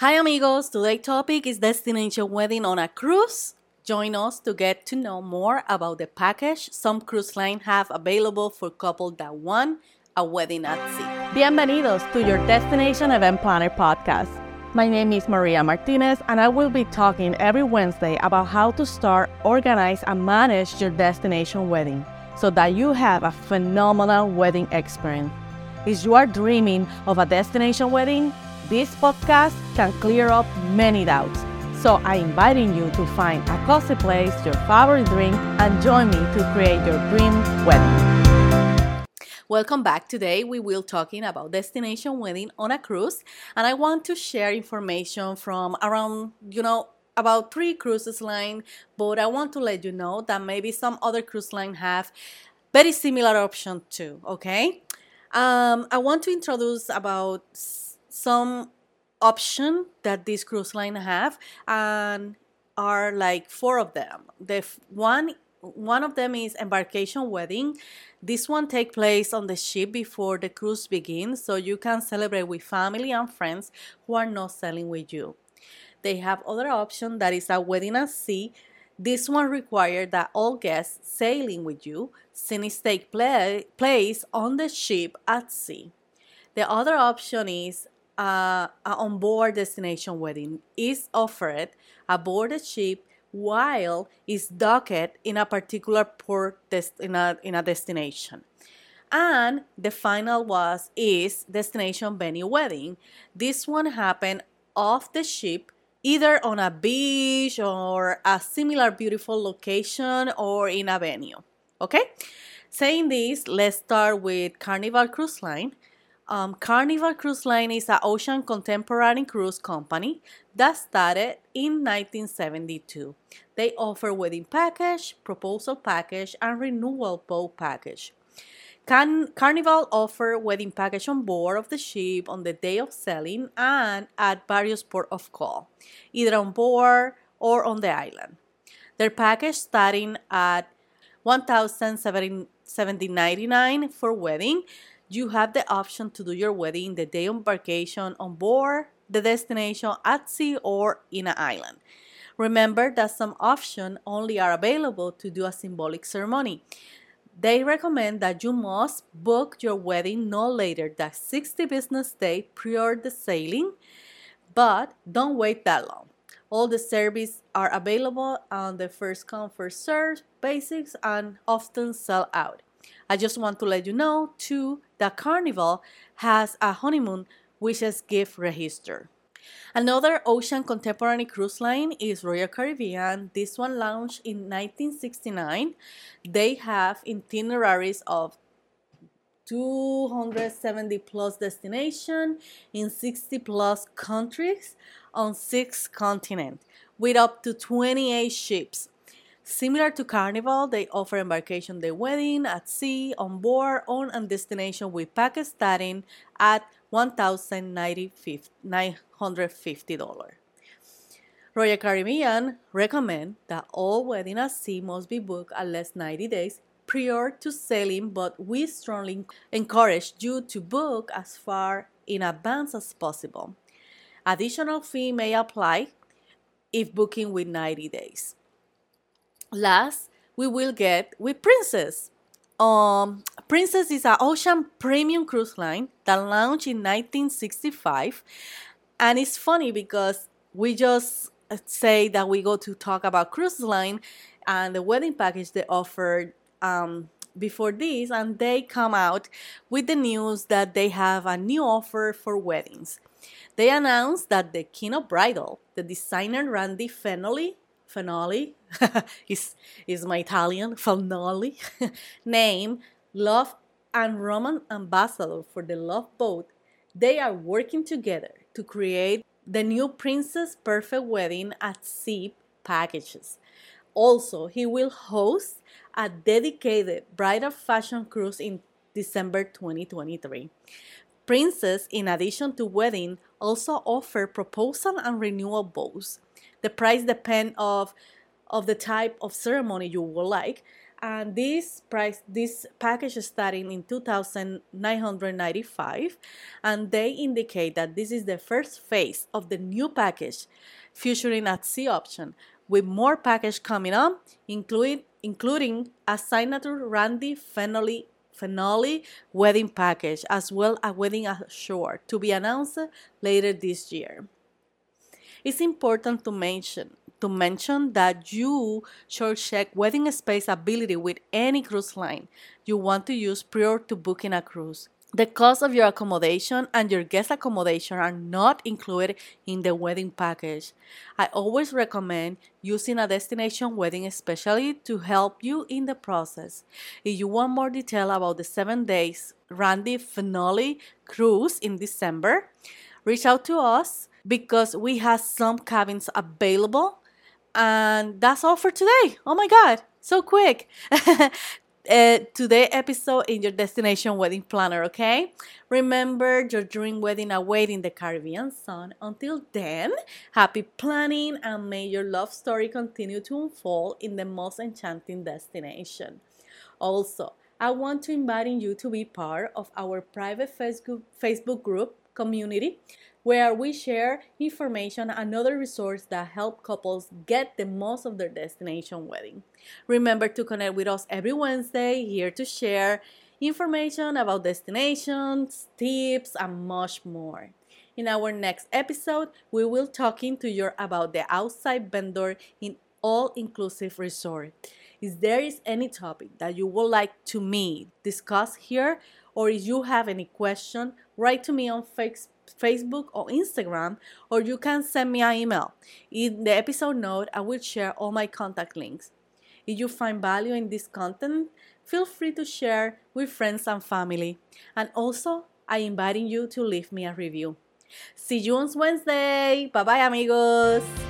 Hi amigos, today's topic is destination wedding on a cruise. Join us to get to know more about the package some cruise lines have available for couples that want a wedding at sea. Bienvenidos to your Destination Event Planner podcast. My name is Maria Martinez, and I will be talking every Wednesday about how to start, organize, and manage your destination wedding so that you have a phenomenal wedding experience. If you are dreaming of a destination wedding, this podcast can clear up many doubts. So I'm inviting you to find a cozy place, your favorite drink, and join me to create your dream wedding. Welcome back. Today we will talking about destination wedding on a cruise, and I want to share information from around, you know, about three cruises line, but I want to let you know that maybe some other cruise line have very similar option too, okay? Um, I want to introduce about some option that this cruise line have and are like four of them. The one one of them is embarkation wedding. This one take place on the ship before the cruise begins, so you can celebrate with family and friends who are not sailing with you. They have other option that is a wedding at sea. This one requires that all guests sailing with you since take play, place on the ship at sea. The other option is uh, a on-board destination wedding is offered aboard a ship while it's docked in a particular port dest- in, a, in a destination. And the final was is destination venue wedding. This one happened off the ship either on a beach or a similar beautiful location or in a venue. Okay? Saying this, let's start with Carnival Cruise Line. Um, Carnival Cruise Line is an ocean contemporary cruise company that started in 1972. They offer wedding package, proposal package, and renewal boat package. Can, Carnival offer wedding package on board of the ship on the day of sailing and at various port of call, either on board or on the island. Their package starting at 1,799 for wedding. You have the option to do your wedding the day of embarkation on board the destination at sea or in an island. Remember that some options only are available to do a symbolic ceremony. They recommend that you must book your wedding no later than 60 business days prior to sailing, but don't wait that long. All the services are available on the first come first serve basics and often sell out. I just want to let you know too that Carnival has a honeymoon wishes gift register. Another ocean contemporary cruise line is Royal Caribbean. This one launched in 1969. They have itineraries of 270 plus destinations in 60 plus countries on six continents with up to 28 ships. Similar to Carnival, they offer embarkation day wedding at sea, on board, on and destination with package starting at $1,950. Royal Caribbean recommend that all weddings at sea must be booked at least 90 days prior to sailing, but we strongly encourage you to book as far in advance as possible. Additional fee may apply if booking with 90 days. Last, we will get with Princess. Um, Princess is an ocean premium cruise line that launched in 1965. And it's funny because we just say that we go to talk about cruise line and the wedding package they offered um, before this, and they come out with the news that they have a new offer for weddings. They announced that the King of Bridal, the designer Randy Fenoli, Fenoli is is my Italian Fenoli name, Love and Roman ambassador for the Love Boat. They are working together to create the new Princess Perfect Wedding at Sea packages. Also, he will host a dedicated bridal fashion cruise in December 2023. Princess, in addition to wedding, also offer proposal and renewal bows. The price depend of of the type of ceremony you would like, and this price this package is starting in 2995 and they indicate that this is the first phase of the new package featuring a sea option with more package coming up including including a signature Randy Fenoli Fenoli wedding package as well as wedding ashore to be announced later this year. It's important to mention to mention that you should check wedding space ability with any cruise line you want to use prior to booking a cruise. The cost of your accommodation and your guest accommodation are not included in the wedding package. I always recommend using a destination wedding especially to help you in the process. If you want more detail about the 7 days Randy Fenoli cruise in December, reach out to us because we have some cabins available and that's all for today. Oh my God, so quick. uh, today episode in your destination wedding planner, okay? Remember your dream wedding awaiting the Caribbean sun. Until then, happy planning and may your love story continue to unfold in the most enchanting destination. Also, I want to invite you to be part of our private Facebook, Facebook group community where we share information and other resources that help couples get the most of their destination wedding. Remember to connect with us every Wednesday here to share information about destinations, tips, and much more. In our next episode, we will talking to you about the outside vendor in all-inclusive resort. If there is any topic that you would like to me discuss here, or if you have any question, write to me on Facebook or Instagram, or you can send me an email. In the episode note, I will share all my contact links. If you find value in this content, feel free to share with friends and family. And also, I inviting you to leave me a review. See you on Wednesday. Bye bye, amigos.